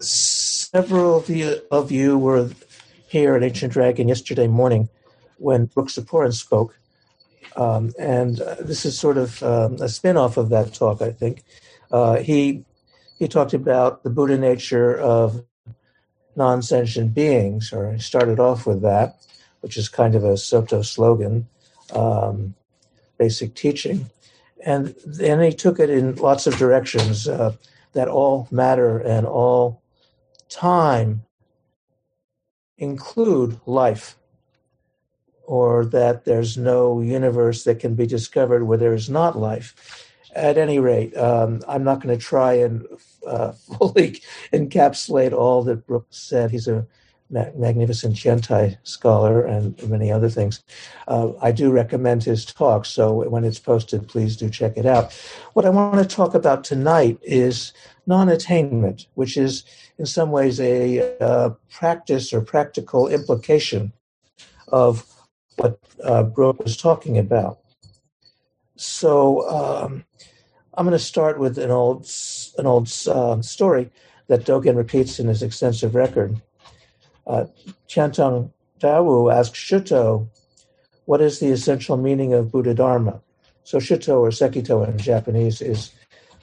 several of you, of you were here at Ancient Dragon yesterday morning when Brook Ziporyn spoke. Um, and uh, this is sort of um, a spin off of that talk, I think. Uh, he, he talked about the Buddha nature of non sentient beings, or he started off with that, which is kind of a Soto slogan. Um, basic teaching. And then he took it in lots of directions uh, that all matter and all time include life, or that there's no universe that can be discovered where there is not life. At any rate, um, I'm not going to try and uh, fully encapsulate all that Brooks said. He's a magnificent Tiantai scholar and many other things. Uh, I do recommend his talk, so when it's posted, please do check it out. What I want to talk about tonight is non attainment, which is in some ways a uh, practice or practical implication of what uh, Brook was talking about. So um, I'm going to start with an old an old uh, story that Dogen repeats in his extensive record. Uh, Tianhuang Daowu asks Shitou, what is the essential meaning of Buddha Dharma? So Shitou or Sekito in Japanese is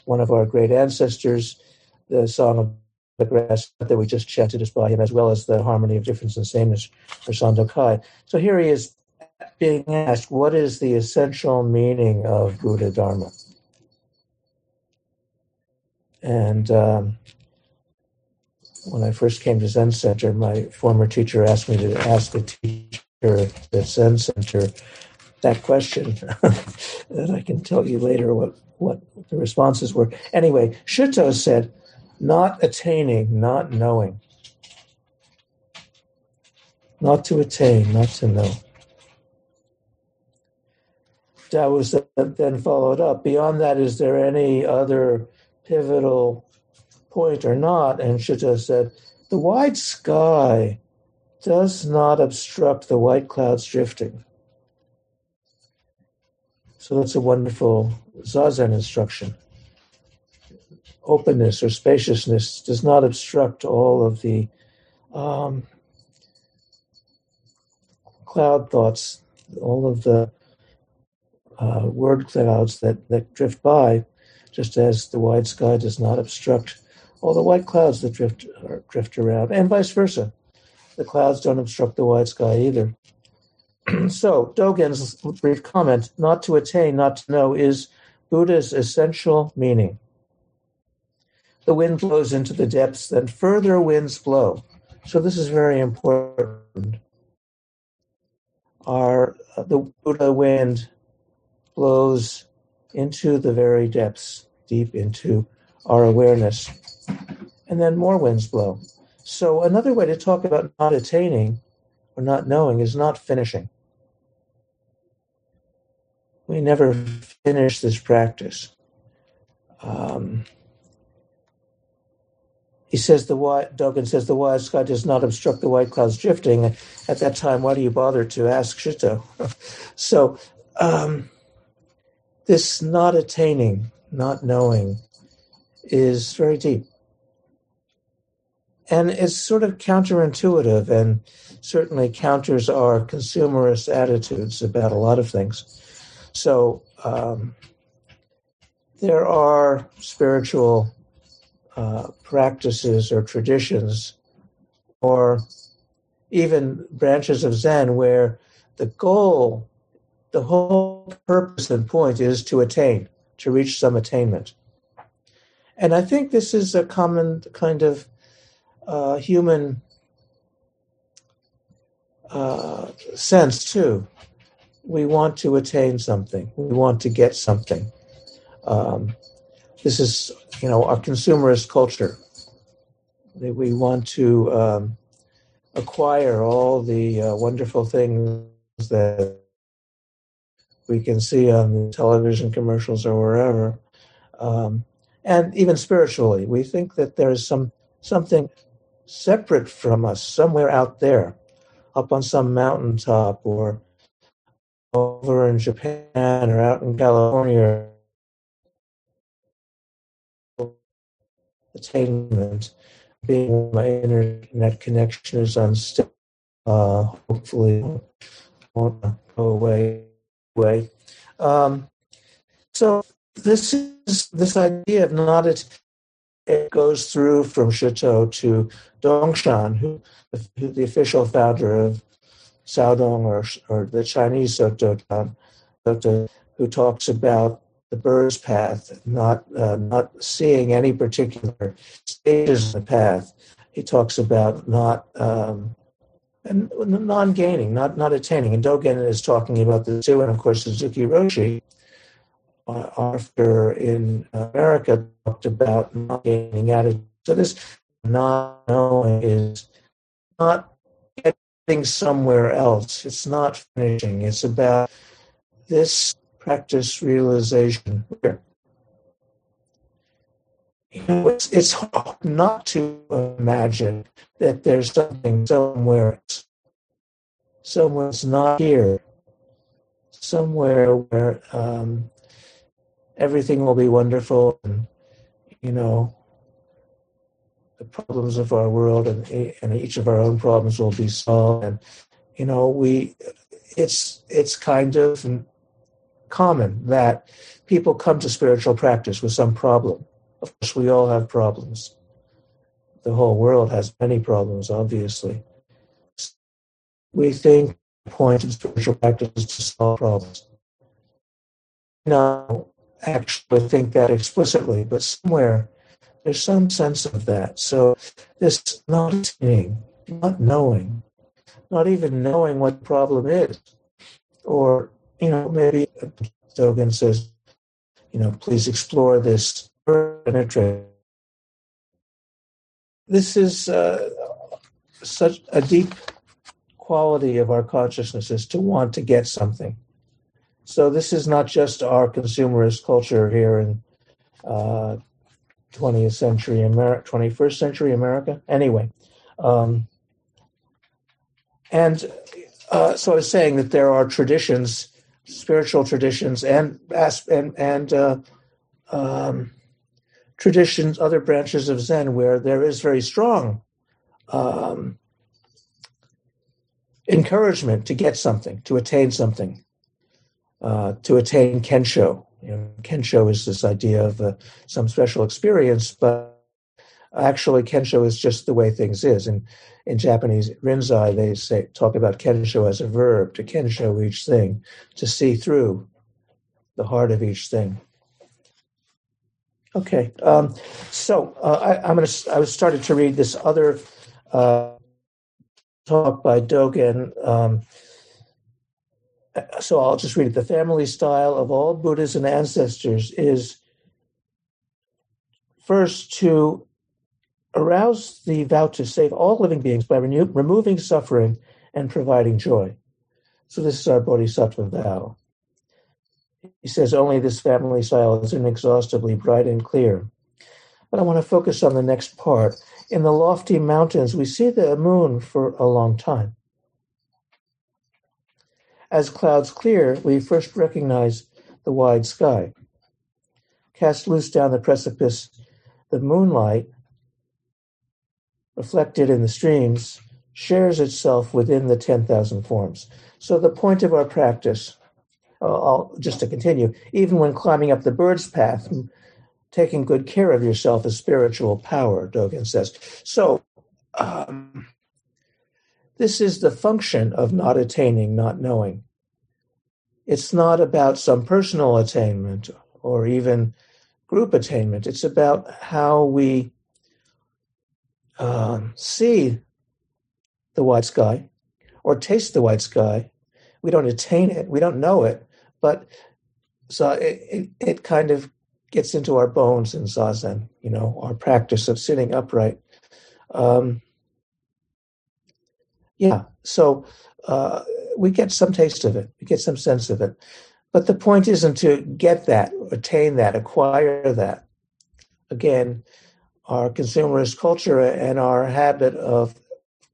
one of our great ancestors. The song of the grass that we just chanted is by him, as well as the harmony of difference and sameness for Sandokai. So here he is being asked, what is the essential meaning of Buddha Dharma? And um, when I first came to Zen Center, my former teacher asked me to ask the teacher at Zen Center that question. that I can tell you later what, what the responses were. Anyway, Shitou said, not attaining, not knowing. Not to attain, not to know. That was then followed up. Beyond that, is there any other pivotal point or not, and Shitou said, the wide sky does not obstruct the white clouds drifting. So that's a wonderful Zazen instruction. Openness or spaciousness does not obstruct all of the um, cloud thoughts, all of the uh, word clouds that, that drift by, just as the wide sky does not obstruct all the white clouds that drift drift around, and vice versa. The clouds don't obstruct the white sky either. so Dogen's brief comment, not to attain, not to know, is Buddha's essential meaning. The wind blows into the depths, then further winds blow. So this is very important. Our uh, the Buddha wind blows into the very depths, deep into our awareness and then more winds blow. So another way to talk about not attaining or not knowing is not finishing. We never finish this practice. Um, he says the white Dogen says the wide sky does not obstruct the white clouds drifting. At that time, why do you bother to ask Shitou? so um, this not attaining, not knowing, is very deep and it's sort of counterintuitive and certainly counters our consumerist attitudes about a lot of things. So um, there are spiritual uh, practices or traditions or even branches of Zen where the goal, the whole purpose and point is to attain, to reach some attainment. And I think this is a common kind of uh, human uh, sense too. We want to attain something. We want to get something. Um, this is, you know, our consumerist culture. That we want to um, acquire all the uh, wonderful things that we can see on television commercials or wherever. Um, and even spiritually, we think that there is some something separate from us somewhere out there, up on some mountaintop or over in Japan or out in California. Attainment, being my internet connection is unstable. Uh, hopefully, won't go away. Way. Um, so this is this idea of not it, it goes through from Shitou to Dongshan, who, who the official founder of Caodong or, or the Chinese Soto, who talks about the bird's path, not uh, not seeing any particular stages in the path. He talks about not um, and non-gaining, not not attaining. And Dogen is talking about the two, and of course Suzuki Roshi, uh, after in America, talked about not gaining attitude. So this not knowing is not getting somewhere else. It's not finishing. It's about this practice realization here. You know, it's, it's hard not to imagine that there's something somewhere somewhere it's not here, somewhere where um, everything will be wonderful and, you know, the problems of our world and, and each of our own problems will be solved. And, you know, we, it's, it's kind of common that people come to spiritual practice with some problem. Of course, we all have problems. The whole world has many problems, obviously. We think the point of spiritual practice is to solve problems. Now, actually think that explicitly, but somewhere there's some sense of that. So this not seeing, not knowing, not even knowing what the problem is, or you know maybe Dogen says, you know, please explore this penetrate. This is uh, such a deep quality of our consciousness is to want to get something so this is not just our consumerist culture here in uh, 20th century America, 21st century America. Anyway, um, and uh, so I was saying that there are traditions, spiritual traditions, and and and uh, um, traditions, other branches of Zen, where there is very strong um, encouragement to get something, to attain something uh, to attain kensho. You know, kensho is this idea of uh, some special experience, but actually kensho is just the way things is. And in Japanese rinzai, they say talk about kensho as a verb to kensho each thing, to see through the heart of each thing. Okay, um, so uh, I, am going to. I started to read this other uh, talk by Dogen. Um, so I'll just read it. The family style of all Buddhas and ancestors is first to arouse the vow to save all living beings by renew, removing suffering and providing joy. So this is our bodhisattva vow. He says only this family style is inexhaustibly bright and clear. But I want to focus on the next part. In the lofty mountains, we see the moon for a long time. As clouds clear, we first recognize the wide sky. Cast loose down the precipice, the moonlight, reflected in the streams, shares itself within the 10,000 forms. So, the point of our practice, uh, just to continue, even when climbing up the bird's path, taking good care of yourself is spiritual power, Dogen says. So, um, this is the function of not attaining, not knowing. It's not about some personal attainment or even group attainment. It's about how we um, see the white sky or taste the white sky. We don't attain it, we don't know it, but so it, it, it kind of gets into our bones in zazen, you know, our practice of sitting upright Um, yeah, so uh, we get some taste of it, we get some sense of it. But the point isn't to get that, attain that, acquire that. Again, our consumerist culture and our habit of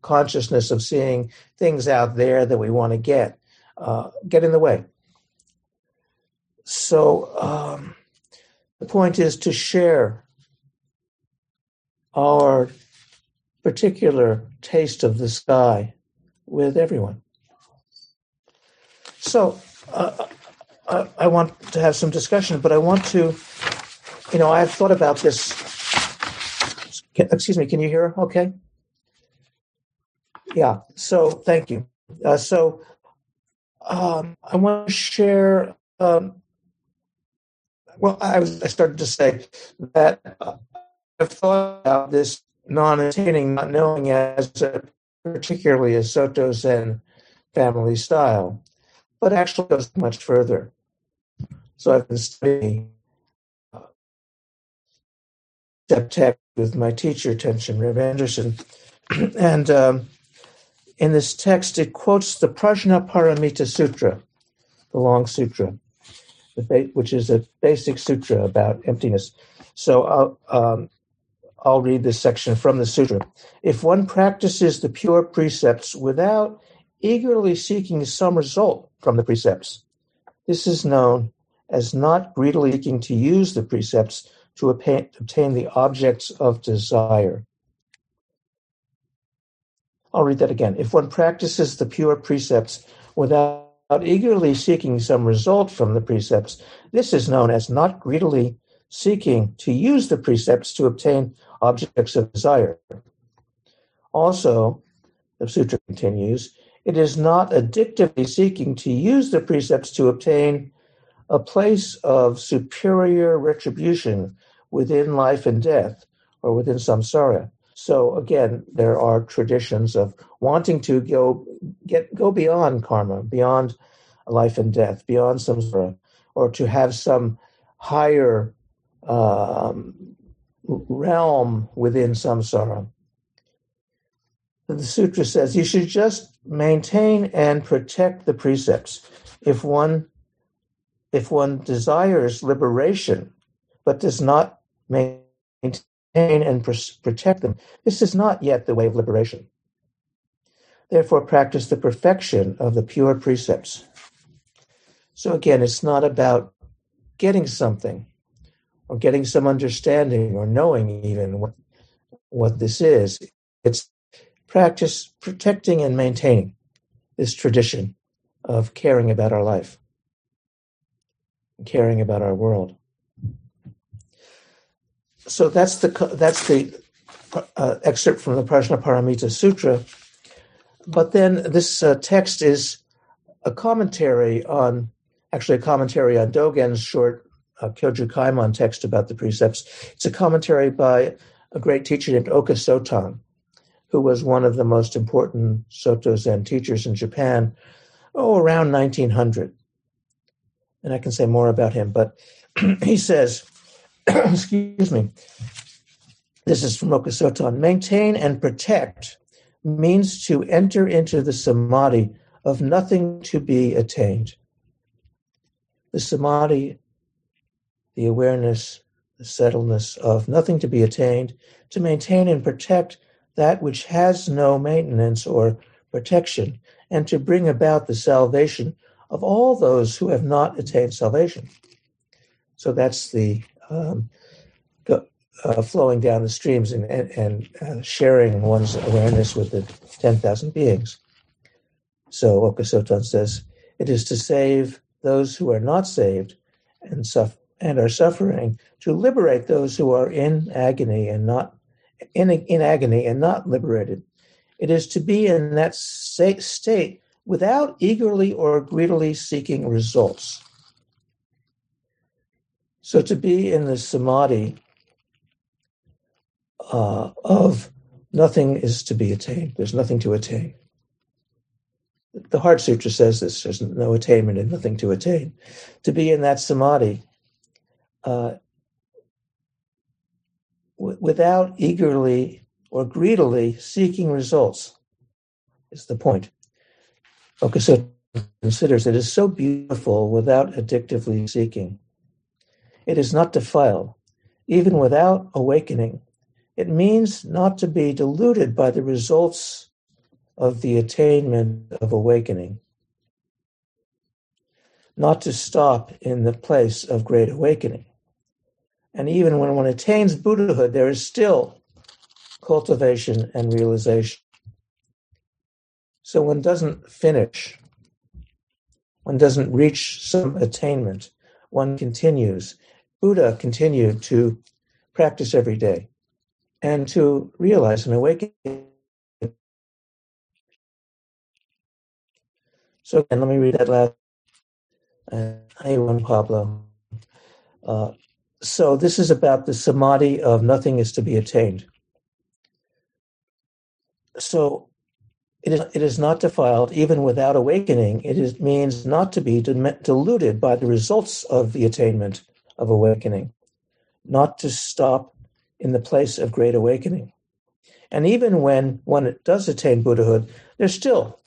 consciousness of seeing things out there that we want to get uh, get in the way. So um, the point is to share our particular taste of the sky with everyone. So uh, I, I, want to have some discussion, but I want to, you know, I've thought about this. Excuse me, can you hear? Okay. Yeah. So thank you. Uh, so um, I want to share. Um, well, I, was, I started to say that uh, I've thought about this non-attaining, not knowing as particularly a Soto Zen family style, but actually goes much further. So I've been studying uh, text with my teacher, Tenshin Reb Anderson, and um, in this text, it quotes the Prajnaparamita Sutra, the long sutra, which is a basic sutra about emptiness. So I'll, um, I'll read this section from the sutra. If one practices the pure precepts without eagerly seeking some result from the precepts, this is known as not greedily seeking to use the precepts to obtain the objects of desire. I'll read that again. If one practices the pure precepts without eagerly seeking some result from the precepts, this is known as not greedily seeking to use the precepts to obtain objects of desire. Also, the sutra continues, it is not addictively seeking to use the precepts to obtain a place of superior retribution within life and death or within samsara. So again, there are traditions of wanting to go get go beyond karma, beyond life and death, beyond samsara, or to have some higher um, realm within samsara. The sutra says you should just maintain and protect the precepts. If one if one desires liberation but does not maintain and protect them, this is not yet the way of liberation. Therefore, practice the perfection of the pure precepts. So, again, it's not about getting something or getting some understanding or knowing even what, what this is. It's practice protecting and maintaining this tradition of caring about our life, caring about our world. So that's the that's the uh, excerpt from the Prajnaparamita Sutra. But then this uh, text is a commentary on, actually a commentary on Dogen's short uh, Kyoju Kaimon text about the precepts. It's a commentary by a great teacher named Oka Sotan, who was one of the most important Soto Zen teachers in Japan, oh, around 1900. And I can say more about him, but he says, excuse me, this is from Oka Sotan, maintain and protect means to enter into the samadhi of nothing to be attained. The samadhi the awareness, the settledness of nothing to be attained, to maintain and protect that which has no maintenance or protection, and to bring about the salvation of all those who have not attained salvation. So that's the um, uh, flowing down the streams and, and, and uh, sharing one's awareness with the 10,000 beings. So Oka Sotan says, it is to save those who are not saved and suffer and are suffering to liberate those who are in agony and not in, in agony and not liberated. It is to be in that state without eagerly or greedily seeking results. So to be in the samadhi uh, of nothing is to be attained, there's nothing to attain. The Heart Sutra says this there's no attainment and nothing to attain. To be in that samadhi uh, w- without eagerly or greedily seeking results, is the point. Okaso considers it is so beautiful without addictively seeking. It is not defiled, even without awakening. It means not to be deluded by the results of the attainment of awakening, not to stop in the place of great awakening. And even when one attains Buddhahood, there is still cultivation and realization. So one doesn't finish, one doesn't reach some attainment, one continues. Buddha continued to practice every day and to realize and awaken. So again, let me read that last. Uh, hey, Juan Pablo. Uh, so this is about the samadhi of nothing is to be attained. So it is, it is not defiled even without awakening. It is, means not to be deluded by the results of the attainment of awakening, not to stop in the place of great awakening. And even when one does attain Buddhahood, there's still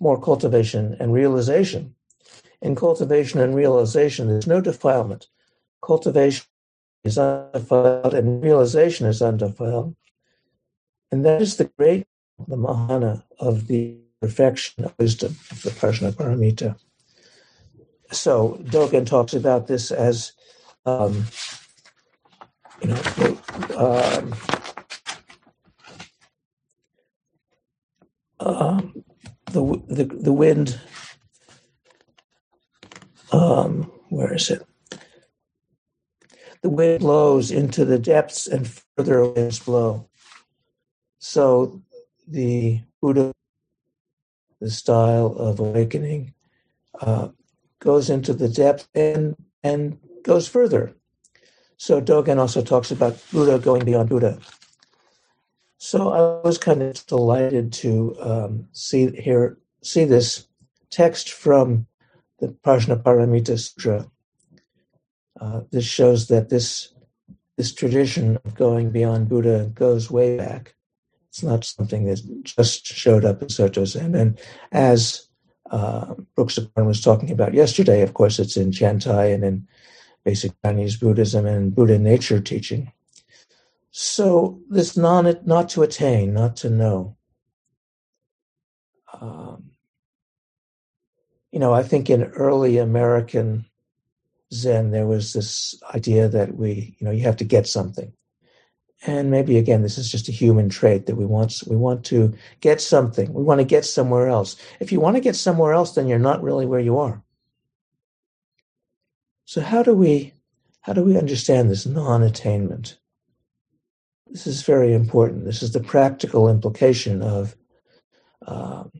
more cultivation and realization. In cultivation and realization, there's no defilement. Cultivation is undefiled and realization is undefiled. And that is the great, the mahana of the perfection of wisdom of the Prajnaparamita. So Dogen talks about this as um, you know, um, um, the, the the wind. Um, where is it? The wind blows into the depths and further winds blow. So the Buddha, the style of awakening, uh, goes into the depth and and goes further. So Dogen also talks about Buddha going beyond Buddha. So I was kind of delighted to um, see here see this text from the Prajnaparamita Sutra. Uh, this shows that this this tradition of going beyond Buddha goes way back. It's not something that just showed up in Soto Zen. And as uh, Brooks was talking about yesterday, of course, it's in Tiantai and in basic Chinese Buddhism and Buddha nature teaching. So this non not to attain, not to know. Um, you know, I think in early American Zen there was this idea that we, you know, you have to get something. And maybe again, this is just a human trait that we want we want to get something. We want to get somewhere else. If you want to get somewhere else, then you're not really where you are. So how do we how do we understand this non-attainment? This is very important. This is the practical implication of um,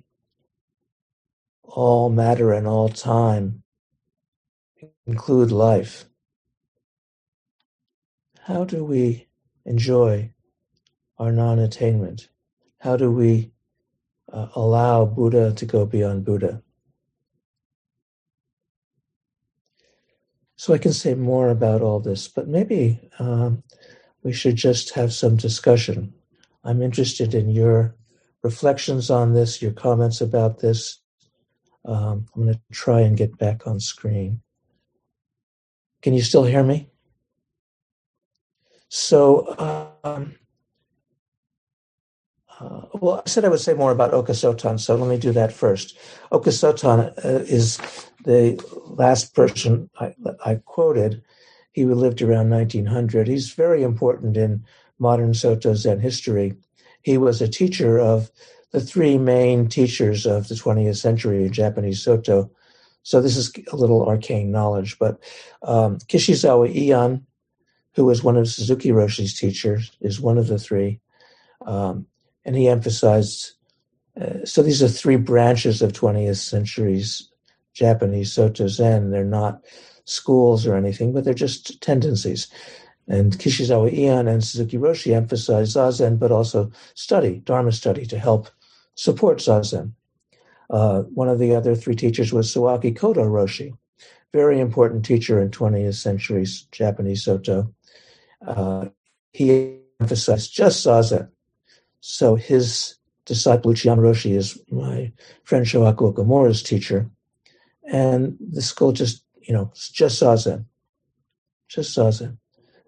all matter and all time include life. How do we enjoy our non attainment? How do we uh, allow Buddha to go beyond Buddha? So I can say more about all this, but maybe um, we should just have some discussion. I'm interested in your reflections on this, your comments about this. Um, I'm going to try and get back on screen. Can you still hear me? So, um, uh, well, I said I would say more about Oka Sotan, so let me do that first. Oka Sotan uh, is the last person I, I quoted. He lived around 1900. He's very important in modern Soto Zen history. He was a teacher of the three main teachers of the 20th century in Japanese Soto. So this is a little arcane knowledge, but um, Kishizawa Ian, who was one of Suzuki Roshi's teachers, is one of the three. Um, and he emphasized uh, so these are three branches of 20th century's Japanese Soto Zen. They're not schools or anything, but they're just tendencies. And Kishizawa Ian and Suzuki Roshi emphasize Zazen, but also study, Dharma study, to help support Zazen. Uh, one of the other three teachers was Sawaki Kodo Roshi, very important teacher in 20th century Japanese Soto. Uh, he emphasized just Zazen, So his disciple Uchiyama Roshi is my friend Shohaku Okumura's teacher. And the school just, you know, just Zazen. Just Zazen.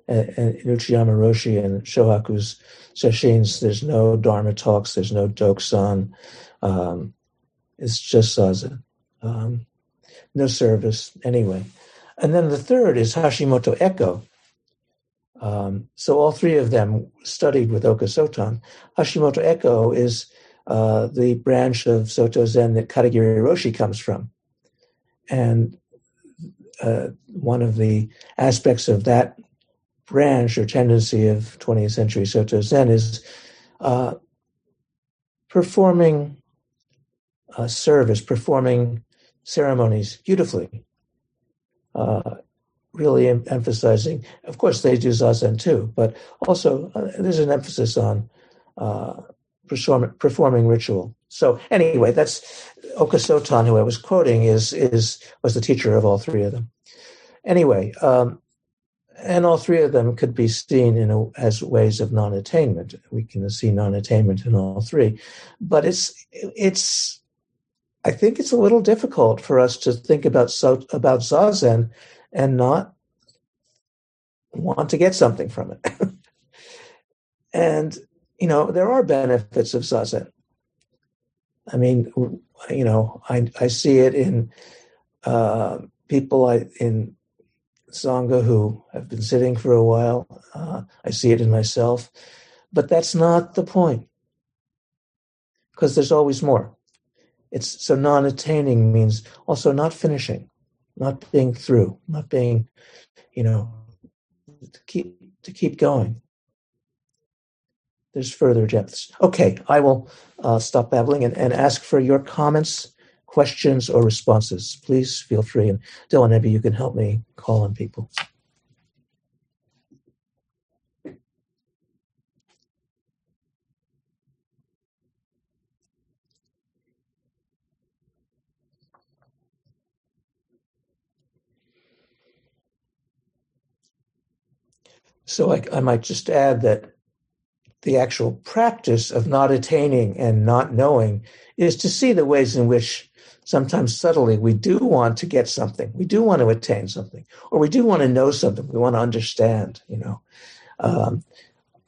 And, and Uchiyama Roshi and Shohaku's sesshins, there's no Dharma talks, there's no Dokusan. Um, it's just Zazen. Um, no service, anyway. And then the third is Hashimoto Eko. Um, so all three of them studied with Oka Sotan. Hashimoto Eko is uh, the branch of Soto Zen that Katagiri Roshi comes from. And uh, one of the aspects of that branch or tendency of 20th century Soto Zen is uh, performing service, performing ceremonies beautifully. Uh, really em- emphasizing, of course, they do zazen too, but also uh, there's an emphasis on uh, perform- performing ritual. So anyway, that's Oka Sotan, who I was quoting, is is was the teacher of all three of them. Anyway, um, and all three of them could be seen in a, as ways of non-attainment. We can see non-attainment in all three, but it's it's. I think it's a little difficult for us to think about so, about zazen and not want to get something from it. and, you know, there are benefits of zazen. I mean, you know, I, I see it in uh, people I, in Sangha who have been sitting for a while. Uh, I see it in myself. But that's not the point. Because there's always more. It's so non-attaining means also not finishing not being through, not being, you know, to keep to keep going. There's further depths. Okay, I will uh, stop babbling and, and ask for your comments, questions, or responses. Please feel free. And Dylan, maybe you can help me call on people. So I, I might just add that the actual practice of not attaining and not knowing is to see the ways in which sometimes subtly we do want to get something. We do want to attain something or we do want to know something. We want to understand you know. Um,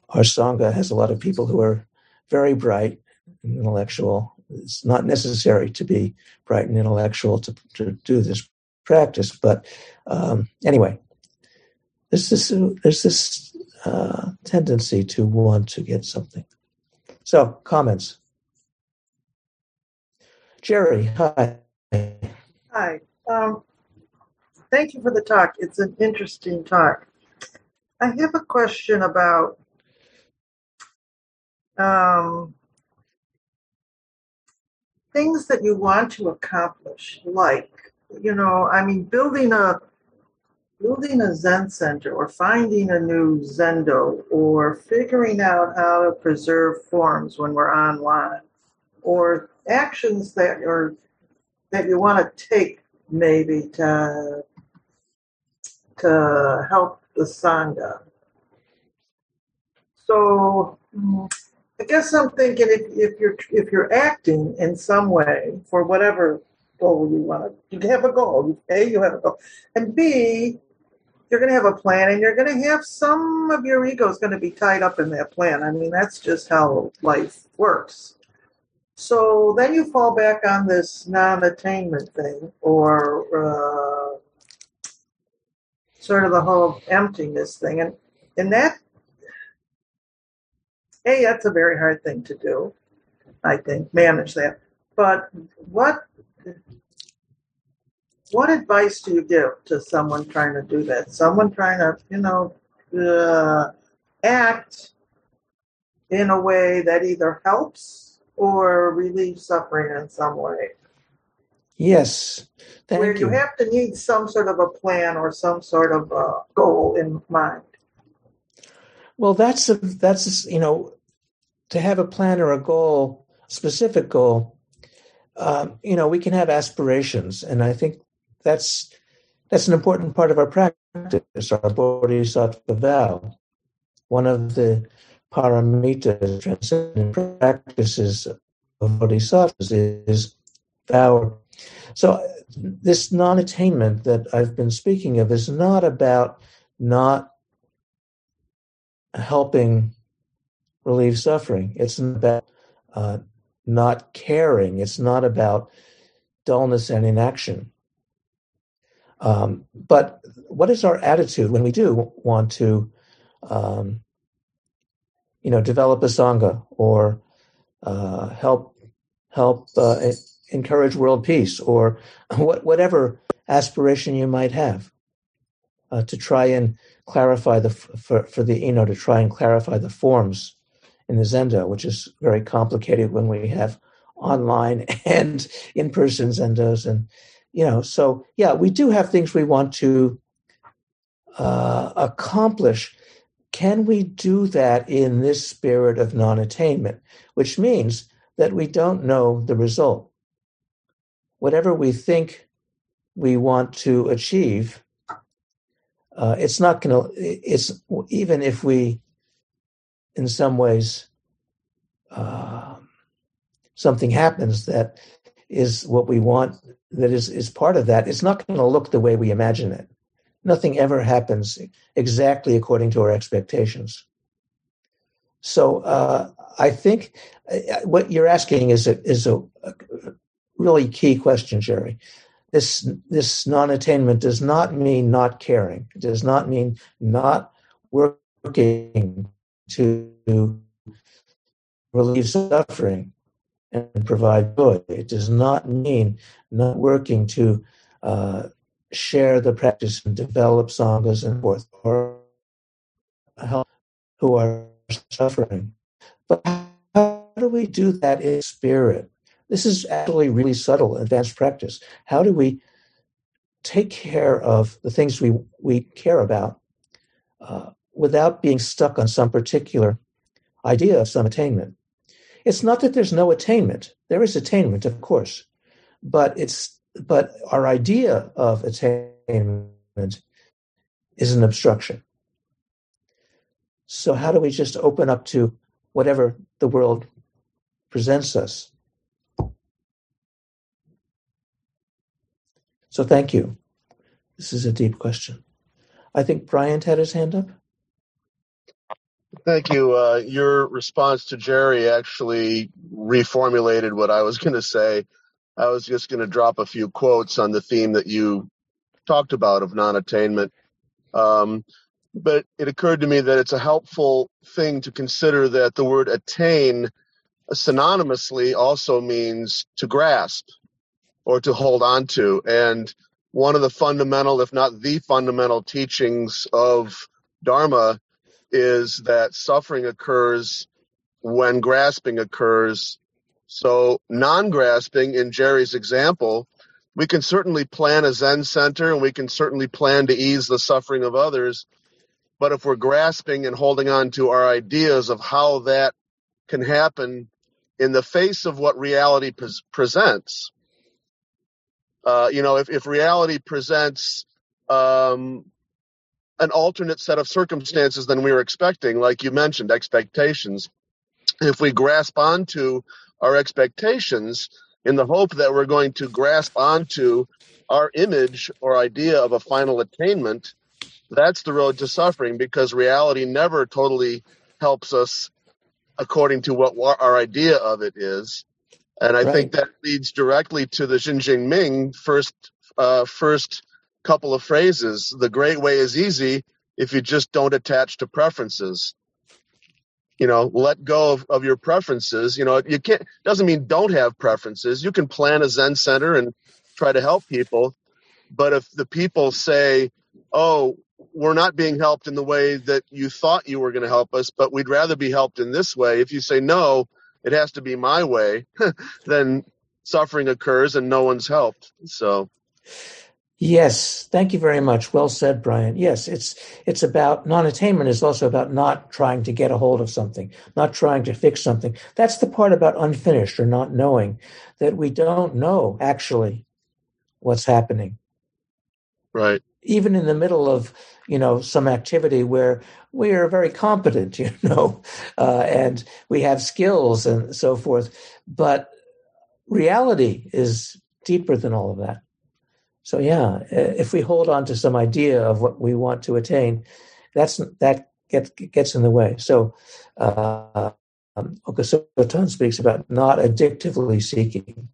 our sangha has a lot of people who are very bright and intellectual. It's not necessary to be bright and intellectual to, to do this practice but um, anyway there's this there's this uh, tendency to want to get something. So comments. Jerry, hi. Hi. Um, thank you for the talk. It's an interesting talk. I have a question about um, things that you want to accomplish, like, you know, I mean, building a building a Zen center or finding a new Zendo or figuring out how to preserve forms when we're online or actions that are that you want to take maybe to to help the sangha. So I guess I'm thinking if, if you're if you're acting in some way for whatever goal you want to, you have a goal. A, you have a goal, and B, you're going to have a plan and you're going to have some of your ego is going to be tied up in that plan. I mean, that's just how life works. So then you fall back on this non attainment thing or uh, sort of the whole emptiness thing. And, and that, hey, that's a very hard thing to do, I think, manage that. But what what advice do you give to someone trying to do that? Someone trying to, you know, uh, act in a way that either helps or relieves suffering in some way. Yes, thank Where you. you have to need some sort of a plan or some sort of a goal in mind. Well, that's a, that's you know, to have a plan or a goal, specific goal. Um, you know, we can have aspirations, and I think that's that's an important part of our practice, our bodhisattva vow. One of the paramitas, transcendent practices of bodhisattvas is vow. So this non-attainment that I've been speaking of is not about not helping relieve suffering. It's not about uh, not caring. It's not about dullness and inaction. Um, but what is our attitude when we do want to, um, you know, develop a sangha or uh, help help uh, encourage world peace or what, whatever aspiration you might have uh, to try and clarify the for, for the you know to try and clarify the forms in the zendo, which is very complicated when we have online and in-person zendos and you know so yeah we do have things we want to uh, accomplish. Can we do that in this spirit of non-attainment? Which means that we don't know the result. Whatever we think we want to achieve uh, it's not going to it's even if we in some ways uh, something happens that is what we want that is is part of that it's not going to look the way we imagine it nothing ever happens exactly according to our expectations so uh, i think uh, what you're asking is a, is a, a really key question, Jerry. This this non-attainment does not mean not caring. It does not mean not working to relieve suffering and provide joy. It does not mean not working to uh, share the practice and develop sanghas and forth or help who are suffering. But how do we do that in spirit? This is actually really subtle advanced practice. How do we take care of the things we, we care about uh, without being stuck on some particular idea of some attainment? It's not that there's no attainment. There is attainment, of course, but it's but our idea of attainment is an obstruction. So how do we just open up to whatever the world presents us? So thank you. This is a deep question. I think Bryant had his hand up. Thank you. Uh, your response to Jerry actually reformulated what I was going to say. I was just going to drop a few quotes on the theme that you talked about of non attainment. Um, but it occurred to me that it's a helpful thing to consider that the word attain synonymously also means to grasp or to hold on to. And one of the fundamental, if not the fundamental teachings of Dharma is that suffering occurs when grasping occurs. So, non grasping, in Jerry's example, we can certainly plan a Zen center and we can certainly plan to ease the suffering of others. But if we're grasping and holding on to our ideas of how that can happen in the face of what reality pres- presents, uh, you know, if, if reality presents um, an alternate set of circumstances than we were expecting, like you mentioned, expectations, if we grasp onto our expectations in the hope that we're going to grasp onto our image or idea of a final attainment, that's the road to suffering because reality never totally helps us according to what our idea of it is. And I right. think that leads directly to the Xinxin Ming first uh, first couple of phrases. The great way is easy if you just don't attach to preferences. You know, let go of, of your preferences. You know, you can't doesn't mean don't have preferences. You can plan a Zen center and try to help people. But if the people say, Oh, we're not being helped in the way that you thought you were going to help us, but we'd rather be helped in this way. If you say no, it has to be my way, then suffering occurs and no one's helped. So Yes, thank you very much. Well said, Brian. Yes, it's it's about non-attainment is also about not trying to get a hold of something, not trying to fix something. That's the part about unfinished or not knowing that we don't know actually what's happening. Right. even in the middle of you know some activity where we are very competent, you know, uh, and we have skills and so forth, but reality is deeper than all of that. So yeah, if we hold on to some idea of what we want to attain, that's that gets gets in the way. So uh, um, Oka Sotan speaks about not addictively seeking.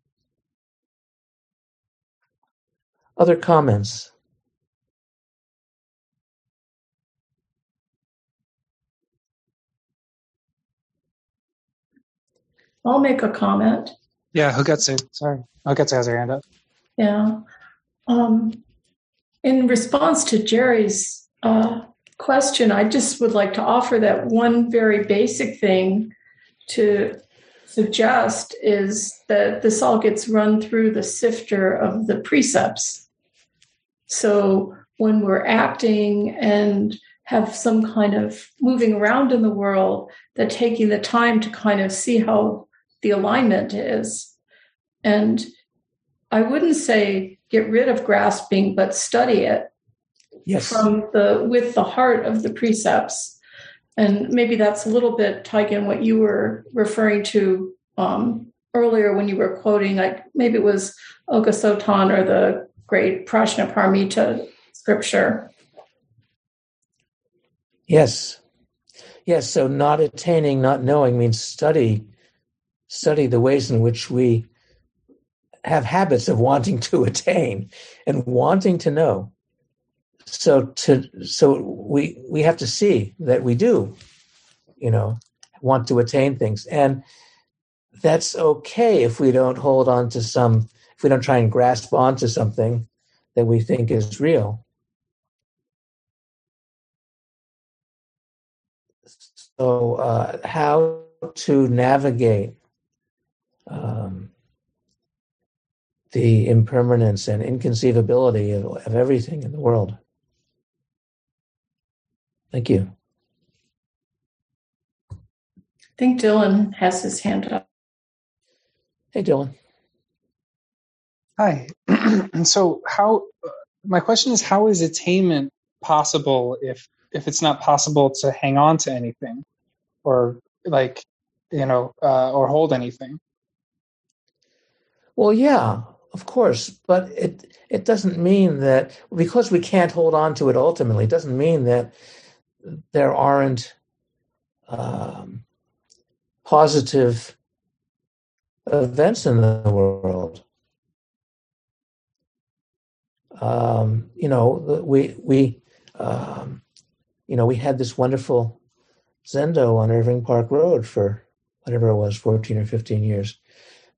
Other comments? I'll make a comment. Yeah, Hogetsu. Sorry. Hogetsu has her hand up. Yeah. Um, in response to Jerry's uh, question, I just would like to offer that one very basic thing to suggest is that this all gets run through the sifter of the precepts. So when we're acting and have some kind of moving around in the world, that taking the time to kind of see how the alignment is. And I wouldn't say get rid of grasping, but study it yes. from the with the heart of the precepts. And maybe that's a little bit, Taigen, what you were referring to um, earlier when you were quoting, like maybe it was Oka Sotan or the great Prajnaparamita scripture. Yes. Yes. So not attaining, not knowing means study, study the ways in which we have habits of wanting to attain and wanting to know. So to so we we have to see that we do, you know, want to attain things. And that's okay if we don't hold on to some if we don't try and grasp onto something that we think is real. So, uh, how to navigate um, the impermanence and inconceivability of, of everything in the world. Thank you. I think Dylan has his hand up. Hey, Dylan. Hi. and so, how? My question is, how is attainment possible if if it's not possible to hang on to anything, or like, you know, uh, or hold anything? Well, yeah, of course, but it it doesn't mean that because we can't hold on to it ultimately It doesn't mean that there aren't um, positive events in the world. Um, you know, we we um, you know we had this wonderful zendo on Irving Park Road for whatever it was, fourteen or fifteen years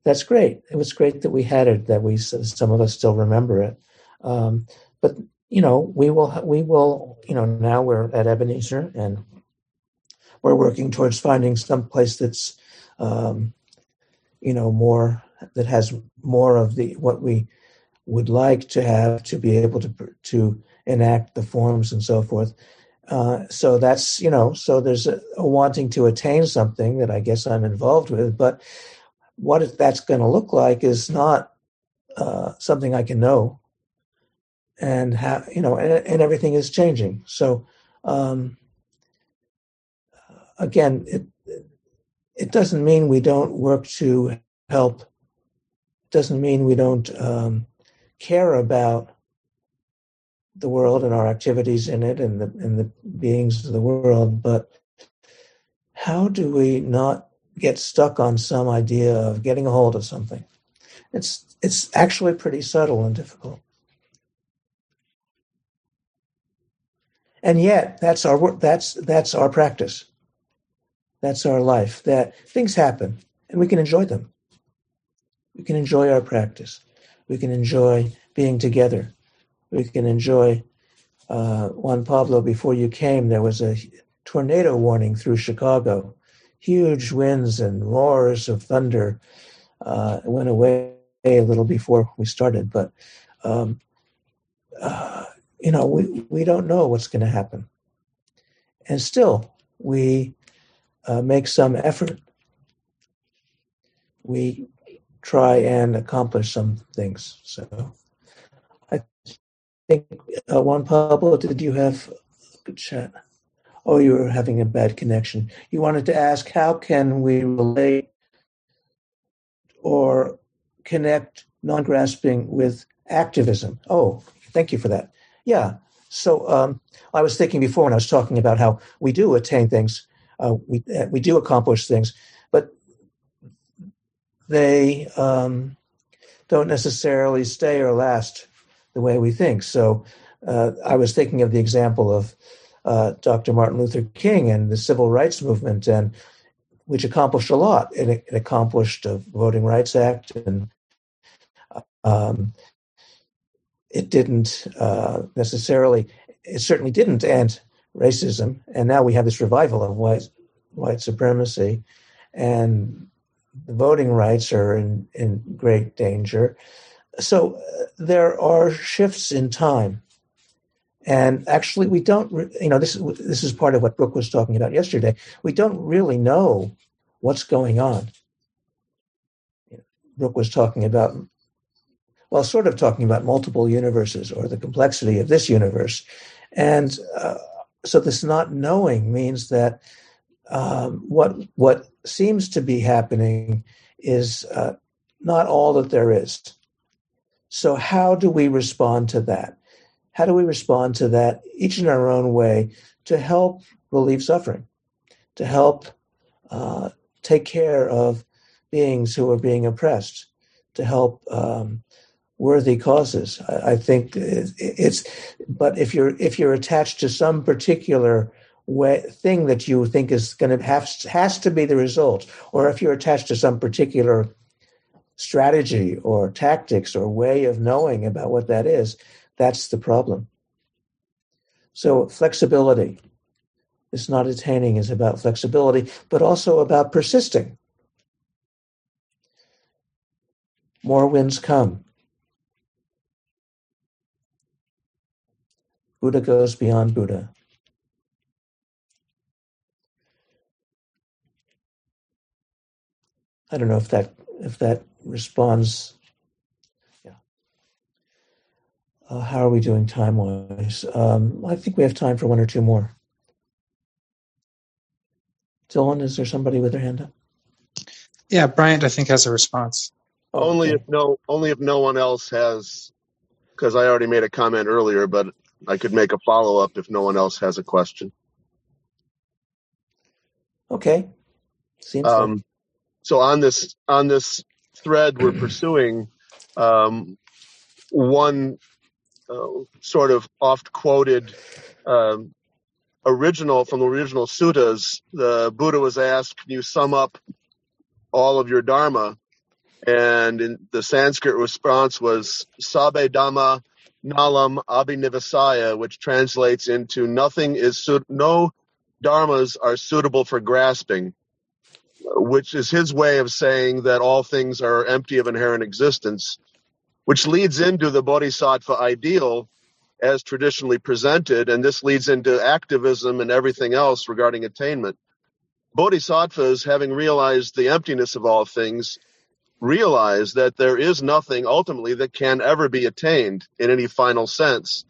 that's great. It was great that we had it. That we some of us still remember it. Um, but you know, we will we will you know now we're at Ebenezer and we're working towards finding some place that's um, you know more that has more of the what we would like to have to be able to to enact the forms and so forth. Uh, so that's you know so there's a, a wanting to attain something that I guess I'm involved with, but what that's going to look like is not uh, something I can know, and how you know, and, and everything is changing. So, um, again, it it doesn't mean we don't work to help. Doesn't mean we don't um, care about the world and our activities in it and the and the beings of the world, but how do we not get stuck on some idea of getting a hold of something. It's it's actually pretty subtle and difficult. And yet, that's our that's that's our practice. That's our life. That things happen, and we can enjoy them. We can enjoy our practice. We can enjoy being together. We can enjoy. Uh, Juan Pablo, before you came, there was a tornado warning through Chicago huge winds and roars of thunder. Uh, went away a little before we started, but um, uh, you know, we, we don't know what's going to happen. And still, we uh, make some effort. We try and accomplish some things. So I think uh, Juan Pablo, did you have a good chat? Oh, you were having a bad connection. You wanted to ask how can we relate or connect non-grasping with activism? Oh, thank you for that. Yeah. So um, I was thinking before when I was talking about how we do attain things, uh, we uh, we do accomplish things, but they um, don't necessarily stay or last the way we think. So uh, I was thinking of the example of uh, Dr. Martin Luther King and the civil rights movement, and which accomplished a lot. It, it accomplished a Voting Rights Act, and um, it didn't uh, necessarily. It certainly didn't end racism, and now we have this revival of white white supremacy, and the voting rights are in, in great danger. So uh, there are shifts in time and actually, we don't, you know, this, this is part of what Brook was talking about yesterday. We don't really know what's going on. Brook was talking about, well, sort of talking about multiple universes or the complexity of this universe. And uh, so this not knowing means that um, what, what seems to be happening is uh, not all that there is. So, how do we respond to that? How do we respond to that, each in our own way, to help relieve suffering, to help uh, take care of beings who are being oppressed, to help um, worthy causes. I, I think it's, but if you're if you're attached to some particular way, thing that you think is going to have has to be the result, or if you're attached to some particular strategy or tactics or way of knowing about what that is, that's the problem. So, flexibility is not attaining, is about flexibility, but also about persisting. More winds come. Buddha goes beyond Buddha. I don't know if that if that responds Uh, how are we doing time wise? Um, I think we have time for one or two more. Dylan, is there somebody with their hand up? Yeah, Bryant, I think has a response. Oh, only if no, only if no one else has, because I already made a comment earlier, but I could make a follow up if no one else has a question. Okay. Seems um, like. so on this on this thread we're pursuing, um, one sort of oft quoted um, original from the original suttas, the Buddha was asked, "Can you sum up all of your dharma?" And the Sanskrit response was "Sabbe dhamma nalam abhinivesaya," which translates into "Nothing is su- no dharmas are suitable for grasping." Which is his way of saying that all things are empty of inherent existence which leads into the bodhisattva ideal as traditionally presented, and this leads into activism and everything else regarding attainment. Bodhisattvas, having realized the emptiness of all things, realize that there is nothing ultimately that can ever be attained in any final sense.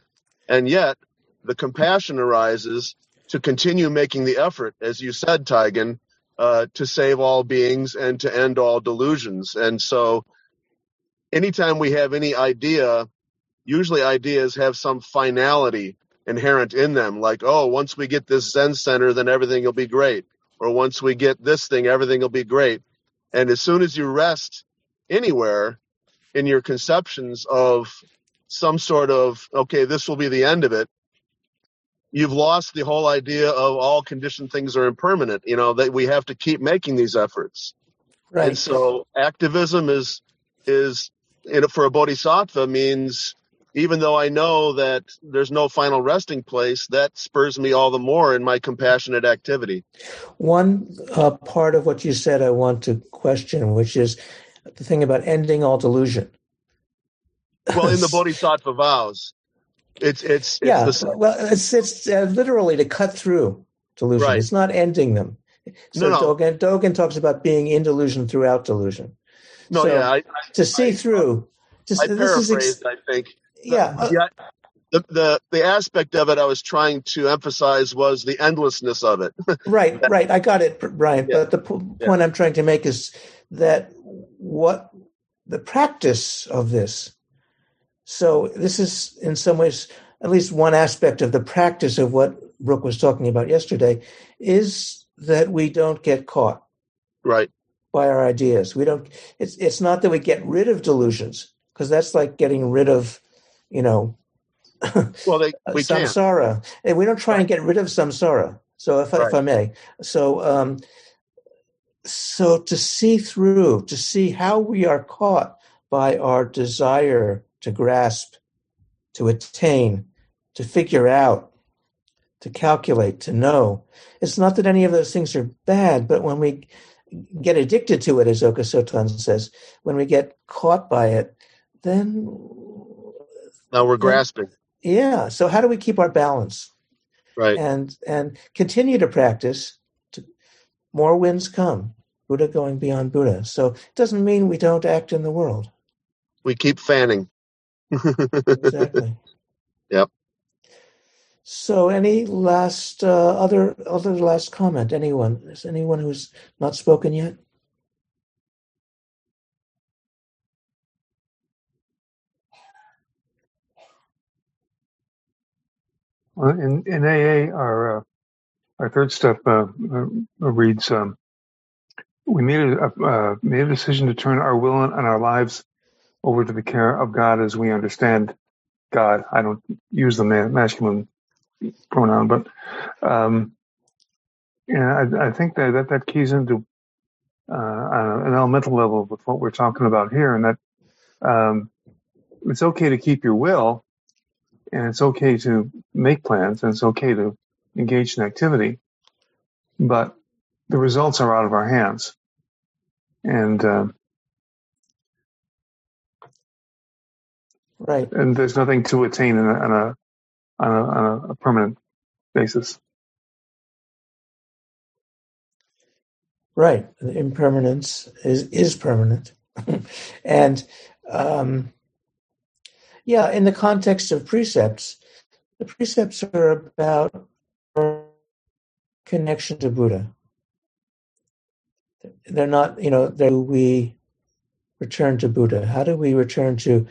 And yet, the compassion arises to continue making the effort, as you said, Taigen, uh, to save all beings and to end all delusions. And so, anytime we have any idea, usually ideas have some finality inherent in them. Like, oh, once we get this Zen center, then everything will be great. Or once we get this thing, everything will be great. And as soon as you rest anywhere in your conceptions of some sort of, okay, this will be the end of it, you've lost the whole idea of all conditioned things are impermanent. You know, that we have to keep making these efforts. Right. And so activism is, is it, for a bodhisattva means even though I know that there's no final resting place, that spurs me all the more in my compassionate activity. One uh, part of what you said I want to question, which is the thing about ending all delusion. Well, in the bodhisattva vows, it's it's, it's yeah. The, well, it's it's uh, literally to cut through delusion. Right. It's not ending them. So no, no. Dogen, Dogen talks about being in delusion throughout delusion. No, so, yeah, I, to see I, through. Just, I paraphrased. Ex- I think. Yeah. Uh, yeah. the, the the aspect of it I was trying to emphasize was the endlessness of it. right, right. I got it, Brian. Yeah. But the p- point I'm trying to make is that what the practice of this. So this is in some ways at least one aspect of the practice of what Brook was talking about yesterday is that we don't get caught right. By our ideas. We don't. It's it's not that we get rid of delusions because that's like getting rid of, you know, Well, they we can. samsara. And we don't try and get rid of samsara. So if, I if I may, so um, so to see through, to see how we are caught by our desire to grasp, to attain, to figure out, to calculate, to know. It's not that any of those things are bad, but when we get addicted to it, as Oka Sotan says, when we get caught by it, then Now we're grasping. yeah. So how do we keep our balance? Right. and and continue to practice to more winds come buddha going beyond buddha so it doesn't mean we don't act in the world We keep fanning. exactly Yep. So any last uh, other other last comment? Anyone? Is anyone who's not spoken yet? Well, in, in AA, our uh, our third step uh, uh, reads: um, We made a uh, made a decision to turn our will and our lives over to the care of God as we understand God. I don't use the ma- masculine pronoun, but um, yeah, I, I think that, that that keys into uh, on an elemental level with what we're talking about here, and that um, it's okay to keep your will, and it's okay to make plans, and it's okay to engage in activity, but the results are out of our hands, and uh, right. and there's nothing to attain on a on a, on a, on a permanent basis. right. Impermanence is is permanent. And um yeah in the context of precepts the precepts are about connection to buddha. They're not you know do we return to buddha. How do we return to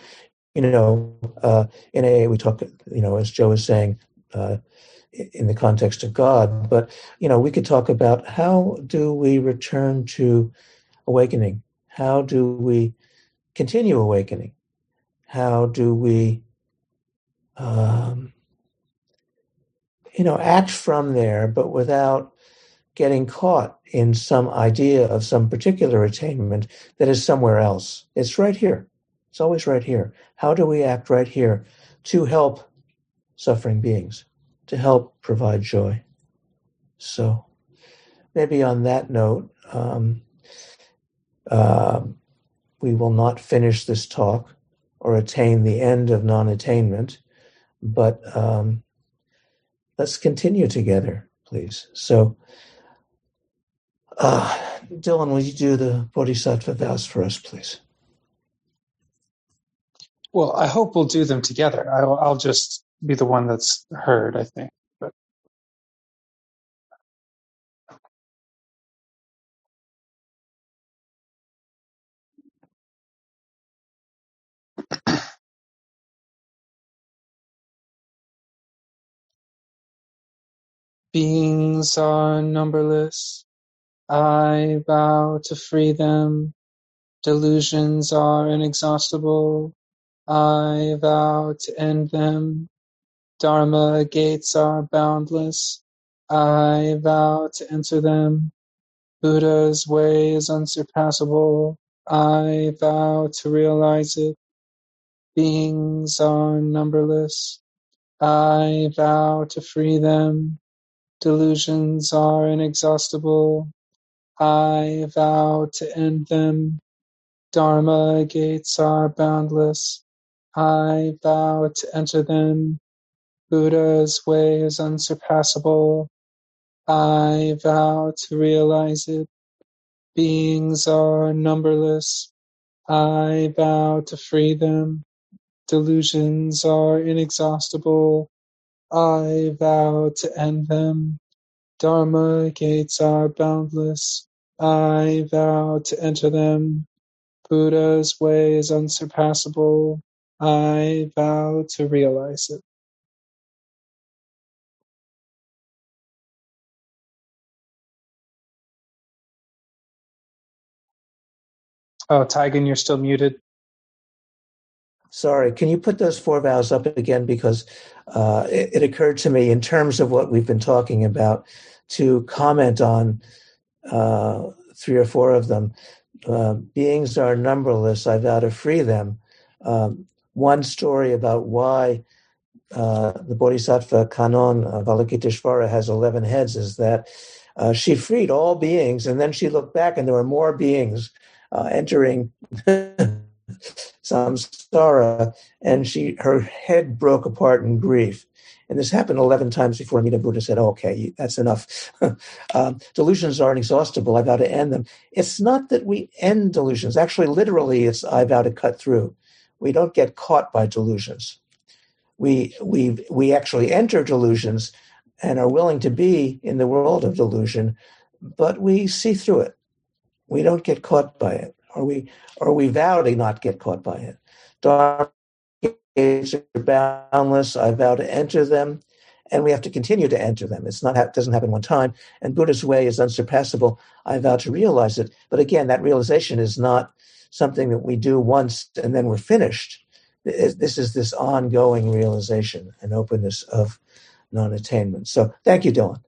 you know uh in a we talk you know as joe was saying uh in the context of god but you know we could talk about how do we return to awakening how do we continue awakening how do we um you know act from there but without getting caught in some idea of some particular attainment that is somewhere else. It's right here. It's always right here. How do we act right here to help suffering beings, to help provide joy? So, maybe on that note, um, uh, we will not finish this talk or attain the end of non attainment, but um, let's continue together, please. So, uh, Dylan, will you do the Bodhisattva vows for us, please? Well, I hope we'll do them together. I'll, I'll just be the one that's heard, I think. But beings are numberless. I vow to free them. Delusions are inexhaustible. I vow to end them. Dharma gates are boundless. I vow to enter them. Buddha's way is unsurpassable. I vow to realize it. Beings are numberless. I vow to free them. Delusions are inexhaustible. I vow to end them. Dharma gates are boundless. I vow to enter them. Buddha's way is unsurpassable. I vow to realize it. Beings are numberless. I vow to free them. Delusions are inexhaustible. I vow to end them. Dharma gates are boundless. I vow to enter them. Buddha's way is unsurpassable. I vow to realize it. Oh, Taigen, you're still muted. Sorry, can you put those four vows up again? Because uh, it, it, occurred to me, in terms of what we've been talking about, to comment on uh, three or four of them. Uh, beings are numberless. I vow to free them. Um, one story about why uh, the Bodhisattva Kanon Kannon Avalokiteshvara has 11 heads is that uh, she freed all beings, and then she looked back, and there were more beings uh, entering samsara, and she her head broke apart in grief. And this happened 11 times before Amida Buddha said, oh, okay, that's enough. um, delusions are inexhaustible. I vow to end them. It's not that we end delusions. Actually, literally, it's I vow to cut through. We don't get caught by delusions. We, we, we actually enter delusions and are willing to be in the world of delusion, but we see through it. We don't get caught by it, or we, or we vow to not get caught by it. Dharma gates are boundless. I vow to enter them, and we have to continue to enter them. It's not it doesn't happen one time. And Buddha's way is unsurpassable. I vow to realize it. But again, that realization is not something that we do once and then we're finished. This is this ongoing realization and openness of non-attainment. So, thank you, Dylan.